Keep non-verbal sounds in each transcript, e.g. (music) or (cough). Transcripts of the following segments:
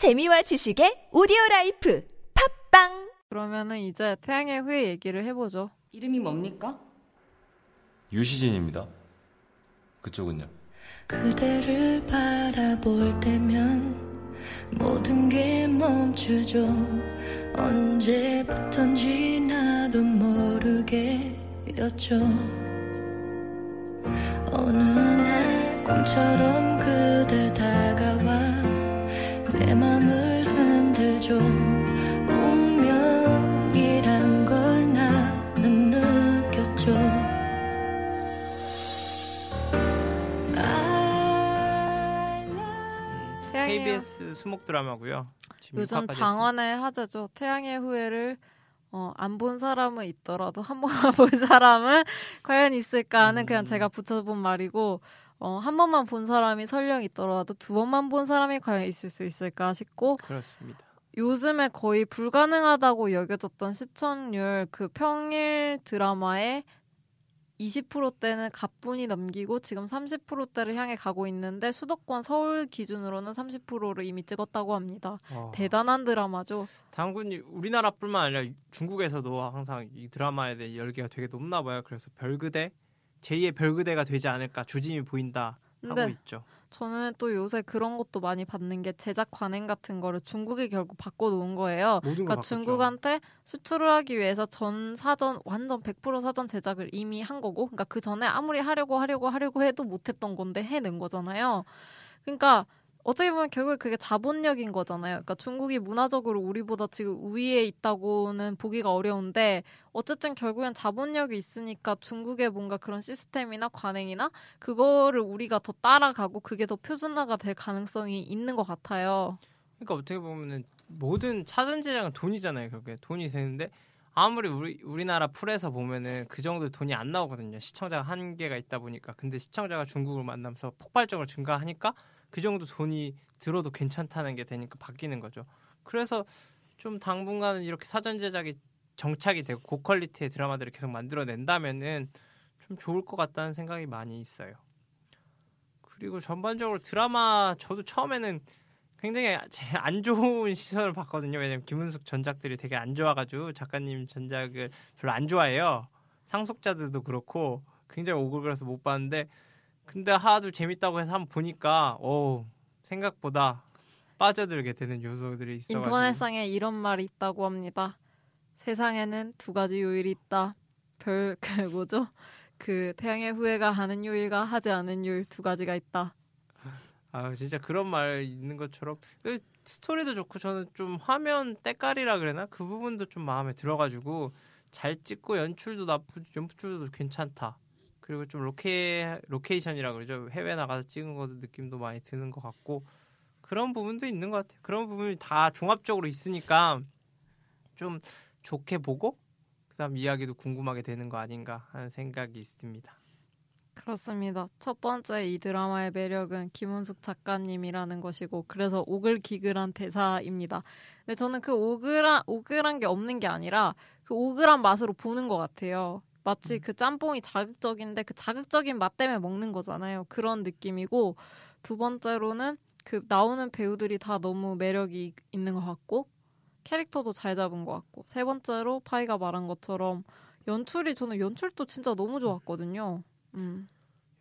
재미와 지식의 오디오 라이프 팟빵 그러면은 이제 태양의 후예 얘기를 해보죠. 이름이 뭡니까? 유시진입니다. 그쪽은요? 그대를 바라볼 때면 모든 게 멈추죠 언제부턴지 나도 모르게였죠 어느 날 꿈처럼 그대 다가 KBS 수목 드라마고요. 요즘 장안의 화제죠. 태양의 후예를 어, 안 본 사람은 있더라도 한 번만 (laughs) 본 사람은 과연 있을까 하는 그냥 음. 제가 붙여본 말이고 어, 한 번만 본 사람이 설령 있더라도 두 번만 본 사람이 과연 있을 수 있을까 싶고 했- 그렇습니다. 요즘에 거의 불가능하다고 여겨졌던 시청률 그 평일 드라마의 20%대는 가뿐히 넘기고 지금 30%대를 향해 가고 있는데 수도권 서울 기준으로는 30%를 이미 찍었다고 합니다. 어, 대단한 드라마죠. 당군이 우리나라뿐만 아니라 중국에서도 항상 이 드라마에 대한 열기가 되게 높나 봐요. 그래서 별그대 제2의 별그대가 되지 않을까 조짐이 보인다 하고 근데 있죠. 저는 또 요새 그런 것도 많이 받는 게 제작 관행 같은 거를 중국이 결국 바꿔놓은 거예요. 그러니까 바꿨죠. 중국한테 수출을 하기 위해서 전 사전 완전 100% 사전 제작을 이미 한 거고, 그러니까 그 전에 아무리 하려고 하려고 하려고 해도 못했던 건데 해낸 거잖아요. 그러니까 어떻게 보면 결국에 그게 자본력인 거잖아요. 그러니까 중국이 문화적으로 우리보다 지금 우위에 있다고는 보기가 어려운데 어쨌든 결국엔 자본력이 있으니까 중국의 뭔가 그런 시스템이나 관행이나 그거를 우리가 더 따라가고 그게 더 표준화가 될 가능성이 있는 것 같아요. 그러니까 어떻게 보면은 모든 차전 제작은 돈이잖아요. 결국에 돈이 되는데 아무리 우리 우리나라 풀에서 보면은 그 정도 돈이 안 나오거든요. 시청자가 한계가 있다 보니까. 근데 시청자가 중국을 만나면서 폭발적으로 증가하니까 그 정도 돈이 들어도 괜찮다는 게 되니까 바뀌는 거죠. 그래서 좀 당분간은 이렇게 사전 제작이 정착이 되고 고퀄리티의 드라마들을 계속 만들어낸다면은 좀 좋을 것 같다는 생각이 많이 있어요. 그리고 전반적으로 드라마 저도 처음에는 굉장히 제안 좋은 (laughs) 시선을 봤거든요. 왜냐면 김은숙 전작들이 되게 안 좋아가지고 작가님 전작을 별로 안 좋아해요. 상속자들도 그렇고 굉장히 오글거려서 못 봤는데 근데 하도 재밌다고 해서 한번 보니까 오 생각보다 빠져들게 되는 요소들이 있어가지고 인터넷상에 이런 말이 있다고 합니다. 세상에는 두 가지 요일이 있다. 별, (laughs) 그 뭐죠? 그 태양의 후예가 하는 요일과 하지 않은 요일 두 가지가 있다. (laughs) 아 진짜 그런 말 있는 것처럼 그 스토리도 좋고 저는 좀 화면 때깔이라 그래나 그 부분도 좀 마음에 들어가지고 잘 찍고 연출도 나쁘 연출도 괜찮다 그리고 좀 로케 로케이션이라 그러죠 해외 나가서 찍은 것도 느낌도 많이 드는 것 같고 그런 부분도 있는 것 같아요 그런 부분이 다 종합적으로 있으니까 좀 좋게 보고 그다음 이야기도 궁금하게 되는 거 아닌가 하는 생각이 있습니다. 그렇습니다. 첫 번째 이 드라마의 매력은 김은숙 작가님이라는 것이고 그래서 오글오글한 대사입니다. 근데 저는 그 오글한 오글한 게 없는 게 아니라 그 오글한 맛으로 보는 것 같아요. 마치 그 짬뽕이 자극적인데 그 자극적인 맛 때문에 먹는 거잖아요. 그런 느낌이고 두 번째로는 그 나오는 배우들이 다 너무 매력이 있는 것 같고 캐릭터도 잘 잡은 것 같고 세 번째로 파이가 말한 것처럼 연출이 저는 연출도 진짜 너무 좋았거든요. 음.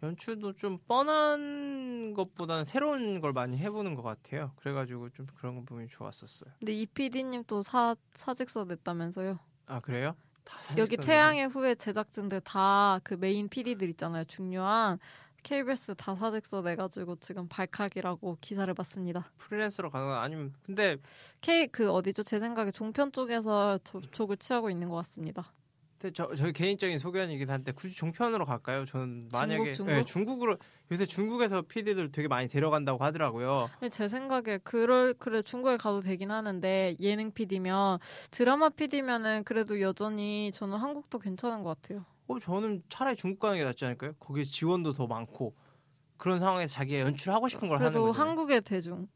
연출도 좀 뻔한 것보다는 새로운 걸 많이 해보는 것 같아요. 그래가지고 좀 그런 부분이 좋았었어요. 근데 이 PD님 또 사, 사직서 냈다면서요? 아 그래요? 다 여기. 태양의 후예 제작진들 다 그 메인 PD들 있잖아요. 중요한 KBS 다 사직서 내가지고 지금 발칵이라고 기사를 봤습니다. 프리랜서로 가는 건 아니면 근데 K 그 어디죠? 제 생각에 종편 쪽에서 접촉을 취하고 있는 것 같습니다. 근데 저 저희 개인적인 소견이긴 한데 굳이 종편으로 갈까요? 저는 만약에 중국? 네, 중국으로 요새 중국에서 PD들 되게 많이 데려간다고 하더라고요. 근데 제 생각에 그럴 그래 중국에 가도 되긴 하는데 예능 PD면 드라마 PD면은 그래도 여전히 저는 한국도 괜찮은 것 같아요. 어 저는 차라리 중국 가는 게 낫지 않을까요? 거기에 지원도 더 많고 그런 상황에서 자기가 연출하고 싶은 걸 하는 그래도 거죠. 한국의 대중,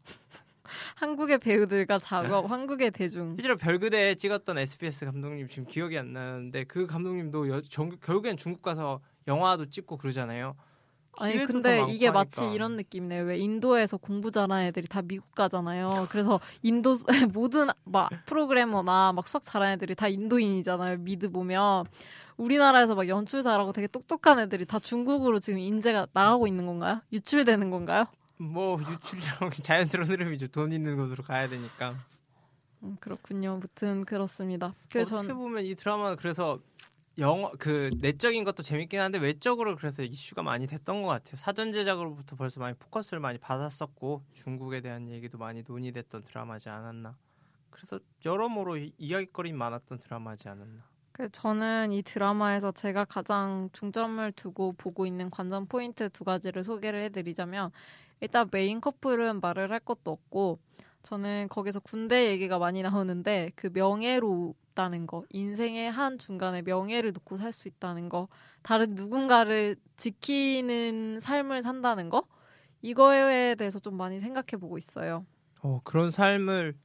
한국의 배우들과 작업, 한국의 대중. 실제로 별그대 찍었던 SBS 감독님 지금 기억이 안 나는데 그 감독님도 여, 정, 결국엔 중국 가서 영화도 찍고 그러잖아요. 아니 근데 이게 마치. 이런 느낌이네요. 왜 인도에서 공부 잘하는 애들이 다 미국 가잖아요. 그래서 인도 (laughs) 모든 막 프로그래머나 막 수학 잘하는 애들이 다 인도인이잖아요. 미드 보면 우리나라에서 막 연출 잘하고 되게 똑똑한 애들이 다 중국으로 지금 인재가 나가고 있는 건가요? 유출되는 건가요? 뭐 유출이라는 게 (laughs) 자연스러운 흐름이죠. 돈 있는 곳으로 가야 되니까. 음, 그렇군요. 무튼 그렇습니다. 그래서 어떻게 전 보면 이 드라마는 그래서 영어 그 내적인 것도 재밌긴 한데 외적으로 그래서 이슈가 많이 됐던 것 같아요. 사전 제작으로부터 벌써 많이 포커스를 많이 받았었고 중국에 대한 얘기도 많이 논의됐던 드라마지 않았나. 그래서 여러모로 이- 이야기거리 많았던 드라마지 않았나. 그래서 저는 이 드라마에서 제가 가장 중점을 두고 보고 있는 관전 포인트 두 가지를 소개를 해드리자면 일단 메인 커플은 말을 할 것도 없고 저는 거기서 군대 얘기가 많이 나오는데 그 명예롭다는 거 인생의 한 중간에 명예를 놓고 살 수 있다는 거 다른 누군가를 지키는 삶을 산다는 거 이거에 대해서 좀 많이 생각해 보고 있어요. 어 그런 삶을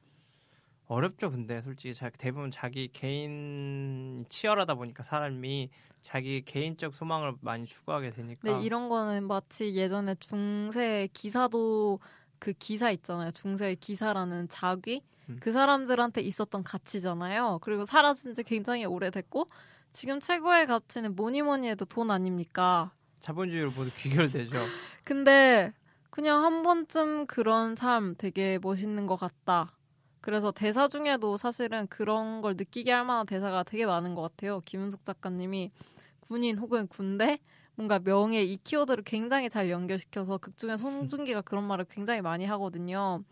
어렵죠. 근데 솔직히 자, 대부분 자기 개인 치열하다 보니까 사람이 자기 개인적 소망을 많이 추구하게 되니까. 근데 이런 거는 마치 예전에 중세 기사도 그 기사 있잖아요. 중세 기사라는 자귀 음. 그 사람들한테 있었던 가치잖아요. 그리고 사라진 지 굉장히 오래됐고 지금 최고의 가치는 뭐니 뭐니 해도 돈 아닙니까? 자본주의로 모두 귀결되죠. (laughs) 근데 그냥 한 번쯤 그런 삶 되게 멋있는 것 같다. 그래서 대사 중에도 사실은 그런 걸 느끼게 할 만한 대사가 되게 많은 것 같아요. 김은숙 작가님이 군인 혹은 군대 뭔가 명예 이 키워드를 굉장히 잘 연결시켜서 극 중에 송중기가 그런 말을 굉장히 많이 하거든요.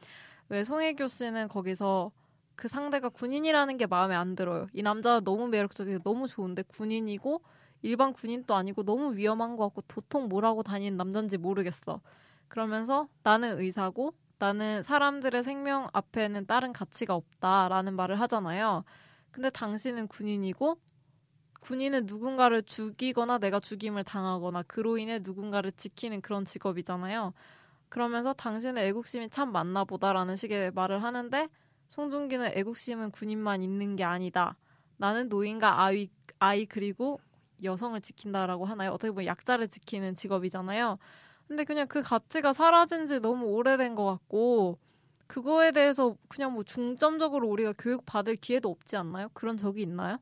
왜 송혜교 씨는 거기서 그 상대가 군인이라는 게 마음에 안 들어요. 이 남자는 너무 매력적이고 너무 좋은데 군인이고 일반 군인도 아니고 너무 위험한 것 같고 도통 뭘 하고 다니는 남잔지 모르겠어. 그러면서 나는 의사고 나는 사람들의 생명 앞에는 다른 가치가 없다라는 말을 하잖아요. 근데 당신은 군인이고 군인은 누군가를 죽이거나 내가 죽임을 당하거나 그로 인해 누군가를 지키는 그런 직업이잖아요. 그러면서 당신의 애국심이 참 많나 보다라는 식의 말을 하는데 송중기는 애국심은 군인만 있는 게 아니다. 나는 노인과 아이, 아이 그리고 여성을 지킨다라고 하나요? 어떻게 보면 약자를 지키는 직업이잖아요. 근데 그냥 그 가치가 사라진 지 너무 오래된 것 같고 그거에 대해서 그냥 뭐 중점적으로 우리가 교육 받을 기회도 없지 않나요? 그런 적이 있나요?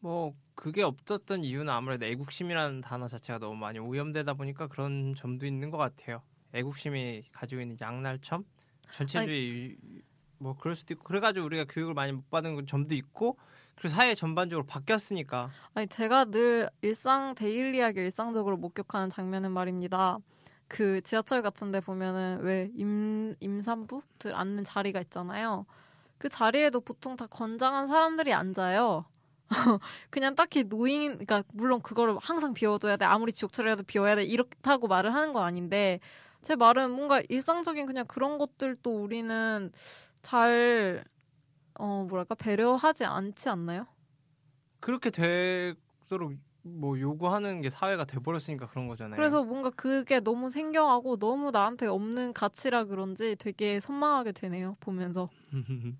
뭐 그게 없었던 이유는 아무래도 애국심이라는 단어 자체가 너무 많이 오염되다 보니까 그런 점도 있는 것 같아요. 애국심이 가지고 있는 양날점, 전체주의 유- 뭐 그럴 수도 있고 그래가지고 우리가 교육을 많이 못 받은 점도 있고 그리고 사회 전반적으로 바뀌었으니까 아니 제가 늘 일상 데일리하게 일상적으로 목격하는 장면은 말입니다. 그 지하철 같은데 보면은 왜 임 임산부들 앉는 자리가 있잖아요. 그 자리에도 보통 다 건장한 사람들이 앉아요. (laughs) 그냥 딱히 노인, 그러니까 물론 그거를 항상 비워둬야 돼. 아무리 지옥철이라도 비워야 돼. 이렇다고 말을 하는 건 아닌데 제 말은 뭔가 일상적인 그냥 그런 것들도 우리는 잘 어, 뭐랄까, 배려하지 않지 않나요? 그렇게 되도록 뭐 요구하는 게 사회가 돼버렸으니까 그런 거잖아요. 그래서 뭔가 그게 너무 생경하고 너무 나한테 없는 가치라 그런지 되게 선망하게 되네요, 보면서. (laughs)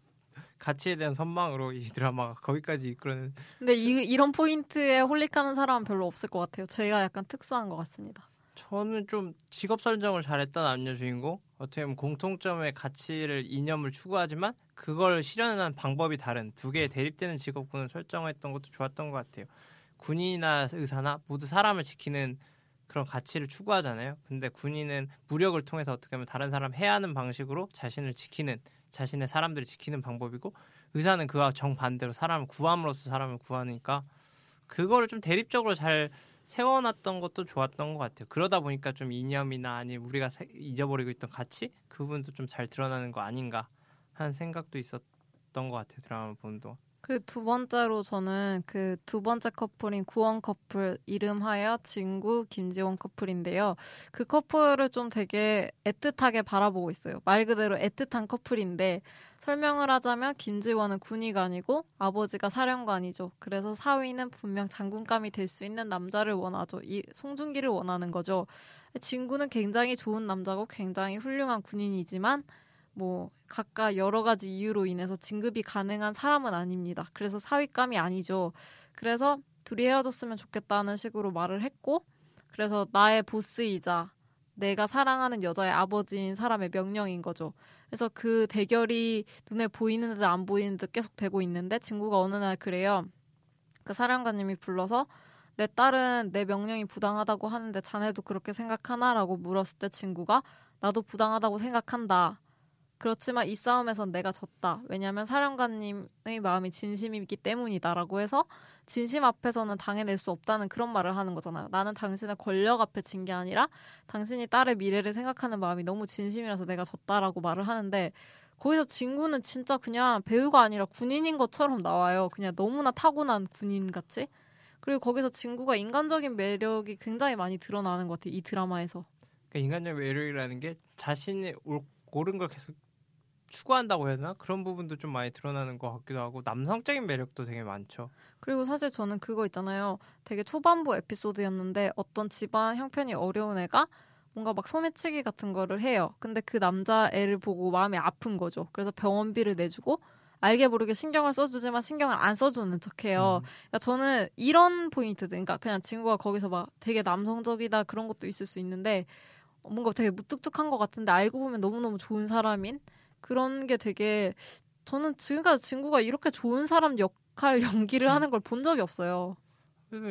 가치에 대한 선망으로 이 드라마가 거기까지 이끌어낸 근데 이, 이런 포인트에 홀릭하는 사람은 별로 없을 것 같아요. 저희가 약간 특수한 것 같습니다. 저는 좀 직업 설정을 잘했던 남녀 주인공 어떻게 보면 공통점의 가치를 이념을 추구하지만 그걸 실현하는 방법이 다른 두 개의 대립되는 직업군을 설정했던 것도 좋았던 것 같아요. 군인이나 의사나 모두 사람을 지키는 그런 가치를 추구하잖아요. 근데 군인은 무력을 통해서 어떻게 보면 다른 사람 해하는 방식으로 자신을 지키는 자신의 사람들을 지키는 방법이고 의사는 그와 정반대로 사람을 구함으로써 사람을 구하니까 그거를 좀 대립적으로 잘 세워놨던 것도 좋았던 것 같아요. 그러다 보니까 좀 이념이나 아니 우리가 세- 잊어버리고 있던 가치 그 부분도 좀 잘 드러나는 거 아닌가 하는 생각도 있었던 것 같아요. 드라마 보는. 그리고 두 번째로 저는 그 두 번째 커플인 구원 커플 이름하여 진구 김지원 커플인데요. 그 커플을 좀 되게 애틋하게 바라보고 있어요. 말 그대로 애틋한 커플인데 설명을 하자면 김지원은 군의가 아니고 아버지가 사령관이죠. 그래서 사위는 분명 장군감이 될 수 있는 남자를 원하죠. 이 송중기를 원하는 거죠. 진구는 굉장히 좋은 남자고 굉장히 훌륭한 군인이지만 뭐 각각 여러 가지 이유로 인해서 진급이 가능한 사람은 아닙니다. 그래서 사윗감이 아니죠. 그래서 둘이 헤어졌으면 좋겠다는 식으로 말을 했고 그래서 나의 보스이자 내가 사랑하는 여자의 아버지인 사람의 명령인 거죠. 그래서 그 대결이 눈에 보이는 듯 안 보이는 듯 계속 되고 있는데 친구가 어느 날 그래요. 그 사령관님이 불러서 내 딸은 내 명령이 부당하다고 하는데 자네도 그렇게 생각하나라고 물었을 때 친구가 나도 부당하다고 생각한다. 그렇지만 이 싸움에선 내가 졌다. 왜냐하면 사령관님의 마음이 진심이기 때문이다라고 해서 진심 앞에서는 당해낼 수 없다는 그런 말을 하는 거잖아요. 나는 당신의 권력 앞에 진 게 아니라 당신이 딸의 미래를 생각하는 마음이 너무 진심이라서 내가 졌다라고 말을 하는데 거기서 진구는 진짜 그냥 배우가 아니라 군인인 것처럼 나와요. 그냥 너무나 타고난 군인 같이. 그리고 거기서 진구가 인간적인 매력이 굉장히 많이 드러나는 것 같아요. 이 드라마에서. 그러니까 인간적 매력이라는 게 자신이 옳, 옳은 걸 계속 추구한다고 해야 되나 그런 부분도 좀 많이 드러나는 것 같기도 하고 남성적인 매력도 되게 많죠. 그리고 사실 저는 그거 있잖아요. 되게 초반부 에피소드였는데 어떤 집안 형편이 어려운 애가 뭔가 막 소매치기 같은 거를 해요. 근데 그 남자 애를 보고 마음이 아픈 거죠. 그래서 병원비를 내주고 알게 모르게 신경을 써주지만 신경을 안 써주는 척해요. 음. 그러니까 저는 이런 포인트들, 그러니까 그냥 친구가 거기서 막 되게 남성적이다 그런 것도 있을 수 있는데 뭔가 되게 무뚝뚝한 것 같은데 알고 보면 너무너무 좋은 사람인 그런 게 되게 저는 지금까지 친구가 이렇게 좋은 사람 역할 (laughs) 연기를 음. 하는 걸 본 적이 없어요.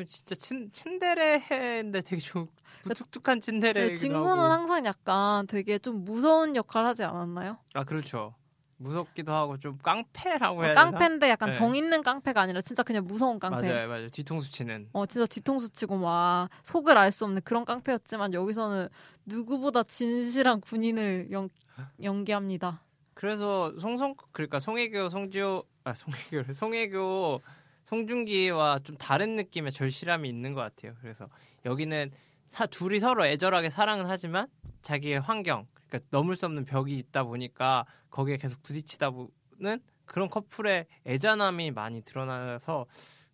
진짜 친 친데레인데 되게 좀 무뚝뚝한 친데레. 친구는 항상 약간 되게 좀 무서운 역할 하지 않았나요? 아 그렇죠. 무섭기도 하고 좀 깡패라고 해야 어, 되나? 깡패인데 약간 네. 정 있는 깡패가 아니라 진짜 그냥 무서운 깡패. 맞아요, 맞아요. 뒤통수 치는. 어 진짜 뒤통수 치고 막 속을 알 수 없는 그런 깡패였지만 여기서는 누구보다 진실한 군인을 연, 연기합니다. 그래서 송송 그러니까 송혜교, 송지호, 아 송혜교, (laughs) 송혜교, 송중기와 좀 다른 느낌의 절실함이 있는 것 같아요. 그래서 여기는 사, 둘이 서로 애절하게 사랑은 하지만 자기의 환경, 그러니까 넘을 수 없는 벽이 있다 보니까 거기에 계속 부딪히다 보는 그런 커플의 애잔함이 많이 드러나서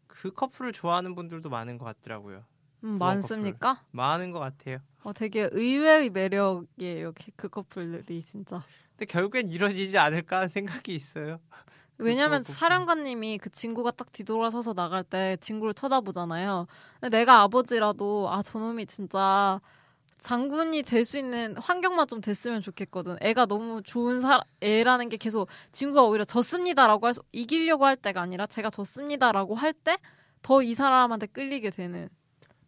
그 커플을 좋아하는 분들도 많은 것 같더라고요. 음, 많습니까? 많은 것 같아요. 어, 되게 의외의 매력이에요. 그- 그 커플들이 진짜. 근데 결국엔 이루어지지 않을까 하는 생각이 있어요. (laughs) 왜냐면 사령관님이 그 친구가 딱 뒤돌아서서 나갈 때 친구를 쳐다보잖아요. 내가 아버지라도 아 저놈이 진짜 장군이 될 수 있는 환경만 좀 됐으면 좋겠거든. 애가 너무 좋은 사 애라는 게 계속 친구가 오히려 졌습니다라고 해서 이기려고 할 때가 아니라 제가 졌습니다라고 할 때 더 이 사람한테 끌리게 되는.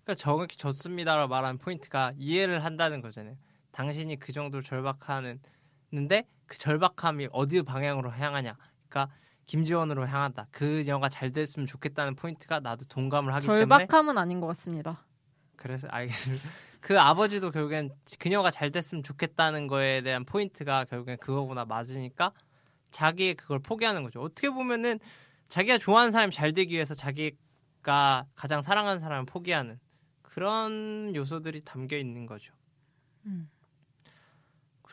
그러니까 정확히 졌습니다라고 말하는 포인트가 이해를 한다는 거잖아요. 당신이 그 정도로 절박하는 데 그 절박함이 어디 방향으로 향하냐. 그러니까 김지원으로 향한다. 그녀가 잘 됐으면 좋겠다는 포인트가 나도 동감을 하기 때문에 절박함은 아닌 것 같습니다. 그래서 알겠습니다. 그 아버지도 결국엔 그녀가 잘 됐으면 좋겠다는 거에 대한 포인트가 결국엔 그거구나 맞으니까 자기의 그걸 포기하는 거죠. 어떻게 보면은 자기가 좋아하는 사람이 잘 되기 위해서 자기가 가장 사랑하는 사람을 포기하는 그런 요소들이 담겨 있는 거죠. 음.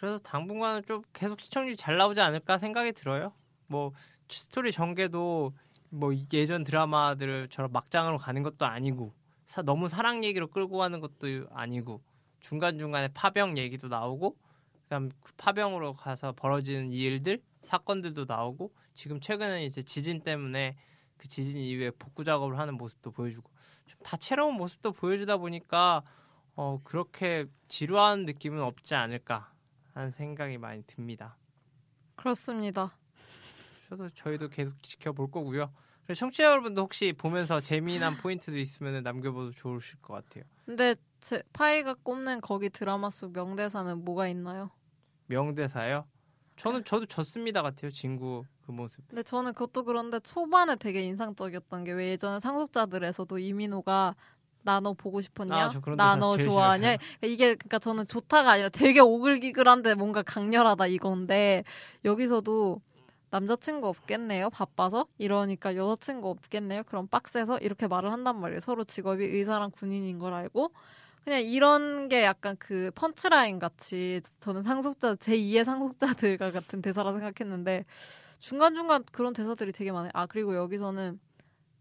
그래서 당분간은 좀 계속 시청률이 잘 나오지 않을까 생각이 들어요. 뭐 스토리 전개도 뭐 예전 드라마들처럼 막장으로 가는 것도 아니고 사- 너무 사랑 얘기로 끌고 가는 것도 아니고 중간 중간에 파병 얘기도 나오고 그다음 그 파병으로 가서 벌어지는 이 일들 사건들도 나오고 지금 최근에 이제 지진 때문에 그 지진 이후에 복구 작업을 하는 모습도 보여주고 좀 다채로운 모습도 보여주다 보니까 어 그렇게 지루한 느낌은 없지 않을까 하는 생각이 많이 듭니다. 그렇습니다. 그래서 저희도 계속 지켜볼 거고요. 청취자 여러분도 혹시 보면서 재미난 포인트도 있으면 남겨봐도 좋으실 것 같아요. 근데 제 파이가 꼽는 거기 드라마 속 명대사는 뭐가 있나요? 명대사요? 저는 저도 졌습니다 같아요. 진구 그 모습. 근데 저는 그것도 그런데 초반에 되게 인상적이었던 게 왜 예전에 상속자들에서도 이민호가 나 너 보고 싶었냐? 아, 저 그런 나 대사 너 제일 좋아하냐? 이게 그러니까 저는 좋다가 아니라 되게 오글기글한데 뭔가 강렬하다 이건데 여기서도 남자친구 없겠네요. 바빠서 이러니까 여자친구 없겠네요. 그럼 빡세서 이렇게 말을 한단 말이에요. 서로 직업이 의사랑 군인인 걸 알고 그냥 이런 게 약간 그 펀치라인 같이 저는 상속자 제2의 상속자들과 같은 대사라 생각했는데 중간중간 그런 대사들이 되게 많아요. 아 그리고 여기서는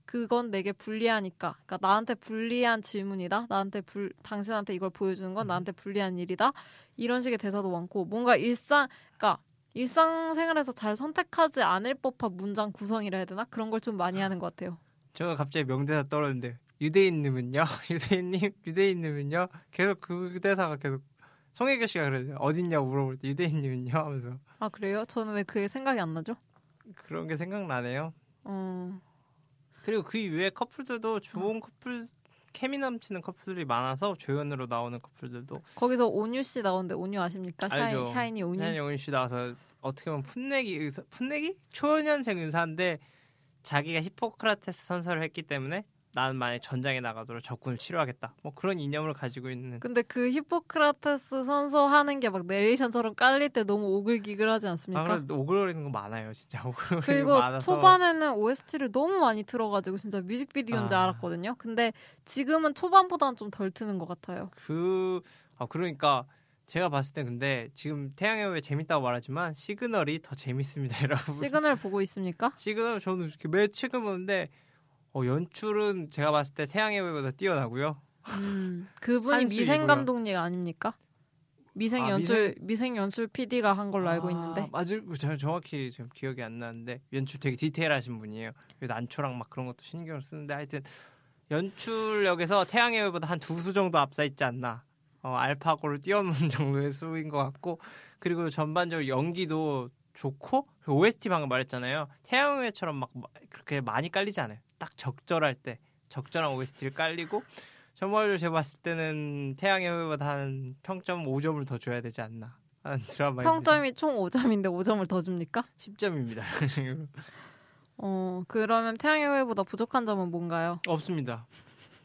그건 내게 불리하니까 그러니까 나한테 불리한 질문이다. 나한테 불 당신한테 이걸 보여주는 건 나한테 불리한 일이다. 이런 식의 대사도 많고 뭔가 일상 그러니까 일상생활에서 잘 선택하지 않을 법한 문장 구성이라 해야 되나? 그런 걸 좀 많이 하는 것 같아요. 저는 갑자기 명대사 떨었는데 유대인님은요? (laughs) 유대인님, 유대인님은요? 계속 그 대사가 계속 송혜교 씨가 그러죠. 어딨냐고 물어볼 때 유대인님은요? 하면서 아 그래요? 저는 왜 그게 생각이 안 나죠? 그런 게 생각나네요. 음, 그리고 그 이외에 커플들도 좋은 커플 케미 넘치는 커플들이 많아서 조연으로 나오는 커플들도 거기서 온유 씨 나오는데 온유 아십니까? 샤이, 알죠. 샤이니 온유. 샤이니 온유 씨 나와서 어떻게 보면 풋내기 의사, 풋내기 초년생 의사인데 자기가 히포크라테스 선서를 했기 때문에 나는 만약 전장에 나가더라도 적군을 치료하겠다. 뭐 그런 이념을 가지고 있는 근데 그 히포크라테스 선서 하는 게 막 내레이션처럼 깔릴 때 너무 오글오글하지 아, 않습니까? 그래 오글거리는 거 많아요, 진짜 (laughs) 오글거리는 그리고 거 많아서 초반에는 OST를 너무 많이 틀어가지고 진짜 뮤직비디오인지 아. 알았거든요. 근데 지금은 초반보다는 좀 덜 트는 것 같아요. 그 아, 그러니까 제가 봤을 때 근데 지금 태양의 후예 재밌다고 말하지만 시그널이 더 재밌습니다, (laughs) 여러분. 시그널 보고 있습니까? 시그널 저는 이렇게 매 최근 보는데 어, 연출은 제가 봤을 때 태양의 후예보다 뛰어나고요. 음, 그분이 미생. 감독님 아닙니까? 미생 아, 연출 미생 연출 PD가 한 걸로 알고 아, 있는데 맞을 제가 정확히 지금 기억이 안 나는데 연출 되게 디테일하신 분이에요. 난초랑 막 그런 것도 신경을 쓰는데 하여튼 연출력에서 태양의 후예보다 한 두 수 정도 앞서 있지 않나. 어, 알파고를 뛰어넘는 (laughs) 정도의 수인 것 같고 그리고 전반적으로 연기도 좋고 OST 방금 말했잖아요. 태양의처럼 막막 그렇게 많이 깔리지 않아요. 딱 적절할 때 적절한 OST를 깔리고 정말로 제가 봤을 때는 태양의 후예보다 한 평점 5점을 더 줘야 되지 않나 하는 (laughs) 드라마 평점이 총 5점인데 5점을 더 줍니까? 10점입니다. (laughs) 어 그러면 태양의 후예보다 부족한 점은 뭔가요? 없습니다.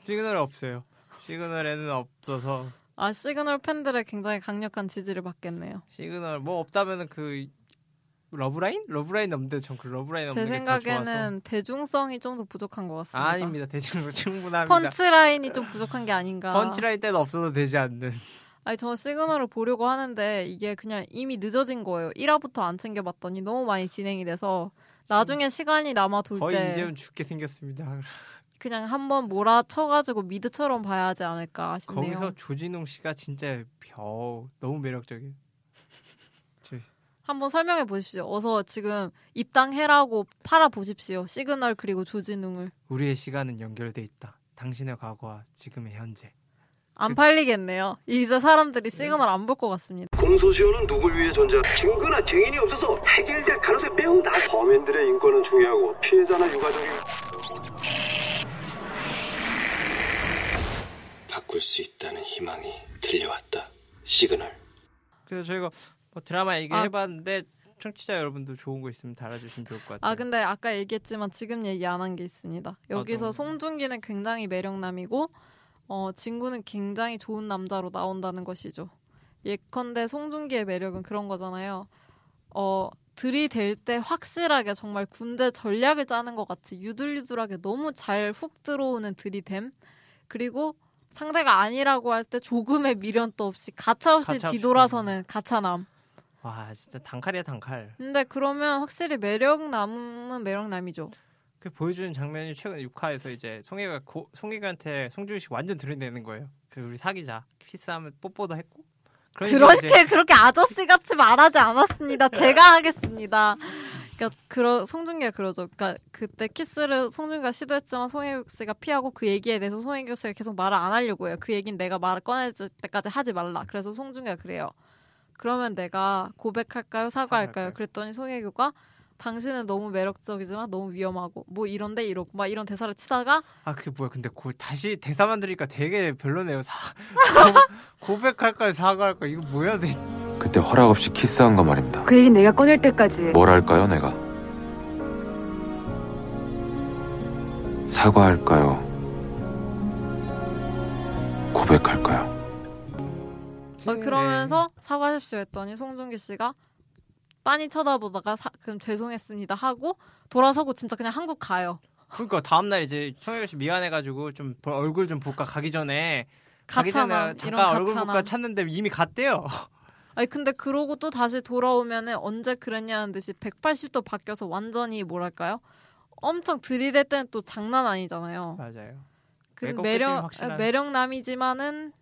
시그널 없어요. 시그널에는 없어서 아 시그널 팬들의 굉장히 강력한 지지를 받겠네요. 시그널 뭐 없다면은 그 러브라인? 러브라인 없는데 전 그 러브라인 제 없는 좋아서 생각에는 대중성이 좀 더 부족한 것 같습니다. 아, 아닙니다. 대충 충분합니다. 펀치라인이 좀 부족한 게 아닌가. 펀치라인 때는 없어도 되지 않는. 아니 저는 시그널을 보려고 하는데 이게 그냥 이미 늦어진 거예요. 1화부터 안 챙겨봤더니 너무 많이 진행이 돼서 나중에 시간이 남아 돌 거의 때 이제는 죽게 생겼습니다. 그냥 한번 몰아쳐가지고 미드처럼 봐야 하지 않을까 싶네요. 거기서 조진웅 씨가 진짜 벼 너무. 저- 한번 설명해 보십시오. 어서 지금 입덕해라고 팔아 보십시오. 시그널 그리고 조진웅을 우리의 시간은 연결돼 있다. 당신의 과거와 지금의 현재. 안 팔리겠네요. 이제 사람들이 시그널 안 볼 것 같습니다. 공소시효는 누굴 위해 존재? 증거나 증인이 없어서 해결될 가능성이 매우 낮아. 범인들의 인권은 중요하고 피해자나 유가족이 바꿀 수 있다는 희망이 들려왔다. 시그널. 그래서 저희가 뭐 드라마 아. 얘기해봤는데 청취자 여러분도 좋은 거 있으면 달아주시면 좋을 것 같아요. 아 근데 아까 얘기했지만 지금 얘기 안 한 게 있습니다. 여기서 어떤? 송중기는 굉장히 매력남이고 어 진구는 굉장히 좋은 남자로 나온다는 것이죠. 예컨대 송중기의 매력은 그런 거잖아요. 어 들이댈 때 확실하게 정말 군대 전략을 짜는 것 같이 유들유들하게 너무 잘 훅 들어오는 들이댐 그리고 상대가 아니라고 할 때 조금의 미련도 없이 가차없이 가차없이 뒤돌아서는 가차남. 와 진짜 단칼이야 단칼. 근데 그러면 확실히 매력 남은 매력 남이죠. 그 보여주는 장면이 최근 6화에서 이제 송혜가 고, 송혜가한테 송중기 씨 완전 들이대는 거예요. 그 우리 사귀자 키스하면 뽀뽀도 했고. 이제 그렇게 그렇게 아저씨 같이 말하지 않았습니다. (laughs) 제가 하겠습니다. 그러니까 그러 송중기가 그러죠. 그러니까 그때 키스를 송중기가 시도했지만 송혜교 씨가 피하고 그 얘기에 대해서 송혜교 씨가 계속 말을 안 하려고 해요. 그 얘기는 내가 말을 꺼낼 때까지 하지 말라. 그래서 송중기가 그래요. 그러면 내가 고백할까요? 사과할까요? 사과할까요? 그랬더니 송혜교가 당신은 너무 매력적이지만 너무 위험하고 뭐 이런데 이러고 막 이런 대사를 치다가 아 그게 뭐야? 근데 고, 다시 대사만 들으니까 되게 별로네요. 사, 고, (laughs) 고백할까요? 사과할까? 이거 뭐야? 내 그때 허락 없이 키스한 거 말입니다. 그 얘기 내가 꺼낼 때까지 뭘 할까요, 내가? 사과할까요? 고백할까요? 막 어, 그러면서 사과하십시오 했더니 송중기 씨가 빤히 쳐다보다가 사- 그럼 죄송했습니다 하고 돌아서고 진짜 그냥 한국 가요. 그러니까 다음 날 이제 송혜교 씨 미안해가지고 좀 볼- 얼굴 좀 볼까 가기 전에 가기 전에 잠깐 얼굴 볼까. 찾는데 이미 갔대요. (laughs) 아니 근데 그러고 또 다시 돌아오면은 언제 그랬냐는 듯이 180도 바뀌어서 완전히 뭐랄까요? 엄청 들이댈 때는 또 장난 아니잖아요. 맞아요. 그 매력. 매력남이지만은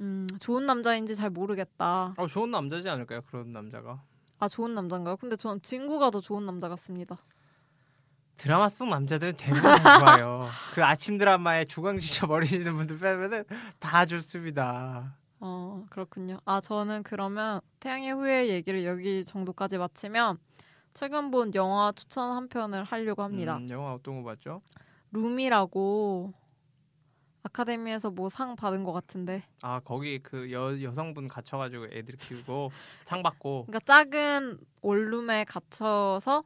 음, 좋은 남자인지 잘 모르겠다. 어, 좋은 남자지 않을까요? 그런 남자가. 아 좋은 남자인가요? 근데 전 진구가 더 좋은 남자 같습니다. 드라마 속 남자들은 대부분 (laughs) 다 좋아요. 그 아침 드라마에 주광지쳐 버리시는 분들 빼면은 다 좋습니다. 어, 그렇군요. 아, 저는 그러면 태양의 후예 얘기를 여기 정도까지 마치면 최근 본 영화 추천 한 편을 하려고 합니다. 음, 영화 어떤 거 봤죠? 룸이라고 아카데미에서 뭐 상 받은 것 같은데. 아 거기 그 여, 여성분 갇혀가지고 애들 키우고 상 받고 그러니까 작은 원룸에 갇혀서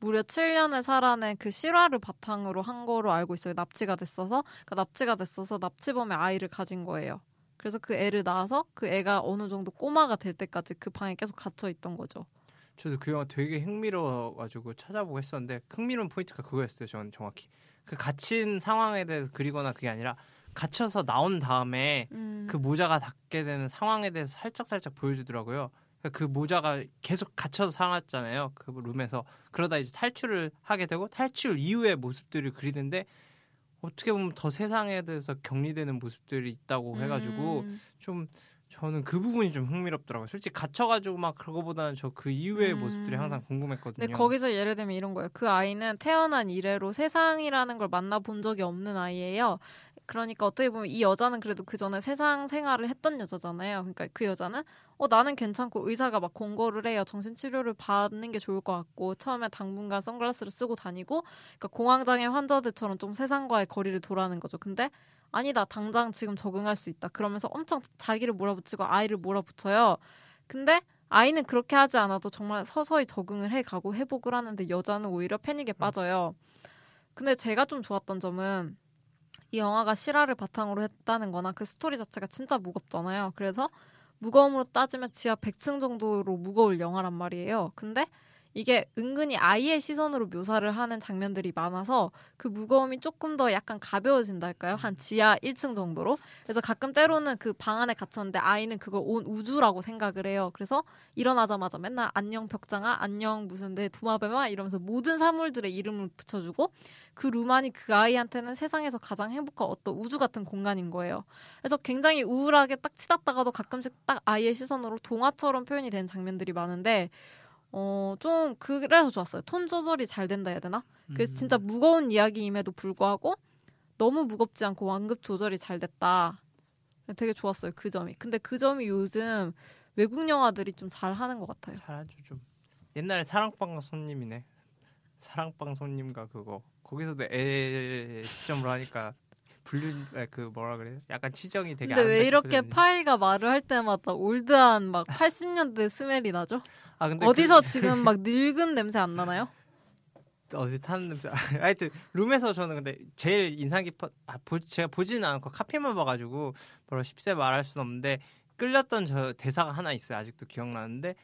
무려 7년을 살아낸 그 실화를 바탕으로 한 거로 알고 있어요. 납치가 됐어서. 그러니까 납치가 됐어서 납치범의 아이를 가진 거예요. 그래서 그 애를 낳아서 그 애가 어느 정도 꼬마가 될 때까지 그 방에 계속 갇혀 있던 거죠. 저도 그 영화 되게 흥미로워가지고 찾아보고 했었는데 흥미로운 포인트가 그거였어요. 저는 정확히 그 갇힌 상황에 대해서 그리거나 그게 아니라 갇혀서 나온 다음에 음. 그 모자가 닿게 되는 상황에 대해서 살짝 살짝 보여주더라고요. 그러니까 그 모자가 계속 갇혀서 살았잖아요. 그 룸에서 그러다 이제 탈출을 하게 되고 탈출 이후의 모습들을 그리는데 어떻게 보면 더 세상에 대해서 격리되는 모습들이 있다고 해가지고 음. 좀 저는 그 부분이 좀 흥미롭더라고요. 솔직히 갇혀가지고 막 그거보다는 저 그 이후의 음. 모습들이 항상 궁금했거든요. 근데 거기서 예를 들면 이런 거예요. 그 아이는 태어난 이래로 세상이라는 걸 만나본 적이 없는 아이예요. 그러니까 어떻게 보면 이 여자는 그래도 그 전에 세상 생활을 했던 여자잖아요. 그러니까 그 여자는 어 나는 괜찮고 의사가 막 권고를 해요. 정신 치료를 받는 게 좋을 것 같고 처음에 당분간 선글라스를 쓰고 다니고 그러니까 공황장애 환자들처럼 좀 세상과의 거리를 돌아는 거죠. 근데 아니다 당장 지금 적응할 수 있다. 그러면서 엄청 자기를 몰아붙이고 아이를 몰아붙여요. 근데 아이는 그렇게 하지 않아도 정말 서서히 적응을 해가고 회복을 하는데 여자는 오히려 패닉에 빠져요. 근데 제가 좀 좋았던 점은 이 영화가 실화를 바탕으로 했다는 거나 그 스토리 자체가 진짜 무겁잖아요. 그래서 무거움으로 따지면 지하 100층 정도로 무거울 영화란 말이에요. 근데 이게 은근히 아이의 시선으로 묘사를 하는 장면들이 많아서 그 무거움이 조금 더 약간 가벼워진달까요? 한 지하 1층 정도로. 그래서 가끔 때로는 그 방 안에 갇혔는데 아이는 그걸 온 우주라고 생각을 해요. 그래서 일어나자마자 맨날 안녕 벽장아, 안녕 무슨 내 도마뱀아 이러면서 모든 사물들의 이름을 붙여주고 그 루만이 그 아이한테는 세상에서 가장 행복한 어떤 우주 같은 공간인 거예요. 그래서 굉장히 우울하게 딱 치닫다가도 가끔씩 딱 아이의 시선으로 동화처럼 표현이 되는 장면들이 많은데 어, 좀, 그래서 좋았어요. 톤 조절이 잘 된다 해야 되나? 그래서 진짜 무거운 이야기임에도 불구하고 너무 무겁지 않고 완급 조절이 잘 됐다. 되게 좋았어요. 그 점이. 근데 그 점이 요즘 외국 영화들이 좀 잘 하는 것 같아요. 잘하죠 좀. 옛날에 사랑방 손님이네. 사랑방 손님과 그거 거기서도 애 시점으로 하니까 분류 아, 그 뭐라 그래? 약간 치정이 되게 근데 왜 이렇게. 파이가 말을 할 때마다 올드한 막 80년대 스멜이 나죠? 아 근데 어디서 그, 지금 (laughs) 막 늙은 냄새 안 나나요? 어디 타는 냄새. 하여튼 룸에서 저는 근데 제일 인상 깊었. 아 보, 제가 보지는 않고 카피만 봐가지고 뭐라 쉽게 말할 수는 없는데 끌렸던 저 대사가 하나 있어요. 아직도 기억나는데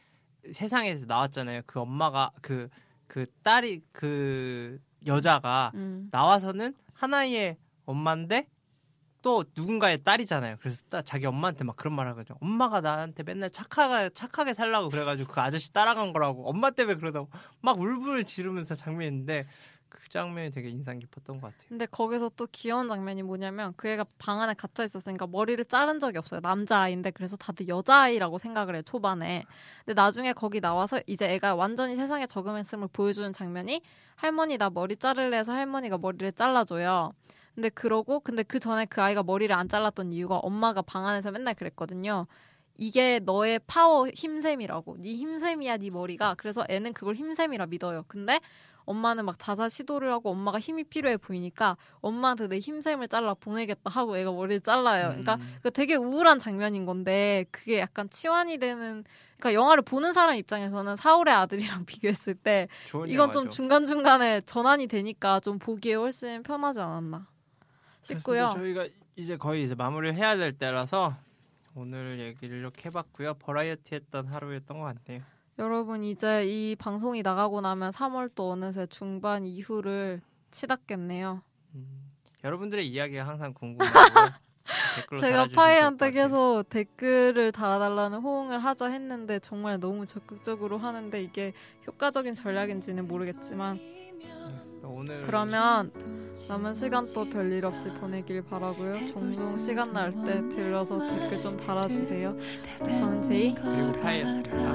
세상에서 나왔잖아요. 그 엄마가 그그 딸이 그 여자가 음. 나와서는 하나의 엄마인데 또 누군가의 딸이잖아요. 그래서 따- 자기 엄마한테 막 그런 말 하거든요. 엄마가 나한테 맨날 착하게 착하게 살라고 그래가지고 그 아저씨 따라간 거라고 엄마 때문에 그러다고 막 울분을 지르면서 장면인데 그 장면이 되게 인상 깊었던 것 같아요. 근데 거기서 또 귀여운 장면이 뭐냐면 그 애가 방 안에 갇혀 있었으니까 머리를 자른 적이 없어요. 남자아이인데 그래서 다들 여자아이라고 생각을 해 초반에. 근데 나중에 거기 나와서 이제 애가 완전히 세상에 적응했음을 보여주는 장면이 할머니 나 머리 자를래 해서 할머니가 머리를 잘라줘요. 근데 그러고 근데 그 전에 그 아이가 머리를 안 잘랐던 이유가 엄마가 방 안에서 맨날 그랬거든요. 이게 너의 파워 힘샘이라고. 네 힘샘이야 네 머리가. 그래서 애는 그걸 힘샘이라 믿어요. 근데 엄마는 막 자살 시도를 하고 엄마가 힘이 필요해 보이니까 엄마한테 내 힘샘을 잘라 보내겠다 하고 애가 머리를 잘라요. 그러니까 음. 그 되게 우울한 장면인 건데 그게 약간 치환이 되는 그러니까 영화를 보는 사람 입장에서는 사울의 아들이랑 (laughs) 비교했을 때 이건 좀 영화죠. 중간중간에 전환이 되니까 좀 보기에 훨씬 편하지 않았나 싶고요. 저희가 이제 거의 이제 마무리를 해야 될 때라서 오늘 얘기를 이렇게 해봤고요. 버라이어티 했던 하루였던 것 같네요. 여러분 이제 이 방송이 나가고 나면 3월 또 어느새 중반 이후를 치닫겠네요. 음, 여러분들의 이야기가 항상 (laughs) 궁금하고요. 댓글로 제가 파이한테. 계속 댓글을 달아달라는 호응을 하자 했는데 정말 너무 적극적으로 하는데 이게 효과적인 전략인지는 모르겠지만 그러면 남은 시간 또 별일 없이 보내길 바라고요. 종종 시간 날 때 들러서 댓글 좀 달아주세요. 저는 제이 그리고 파이였습니다.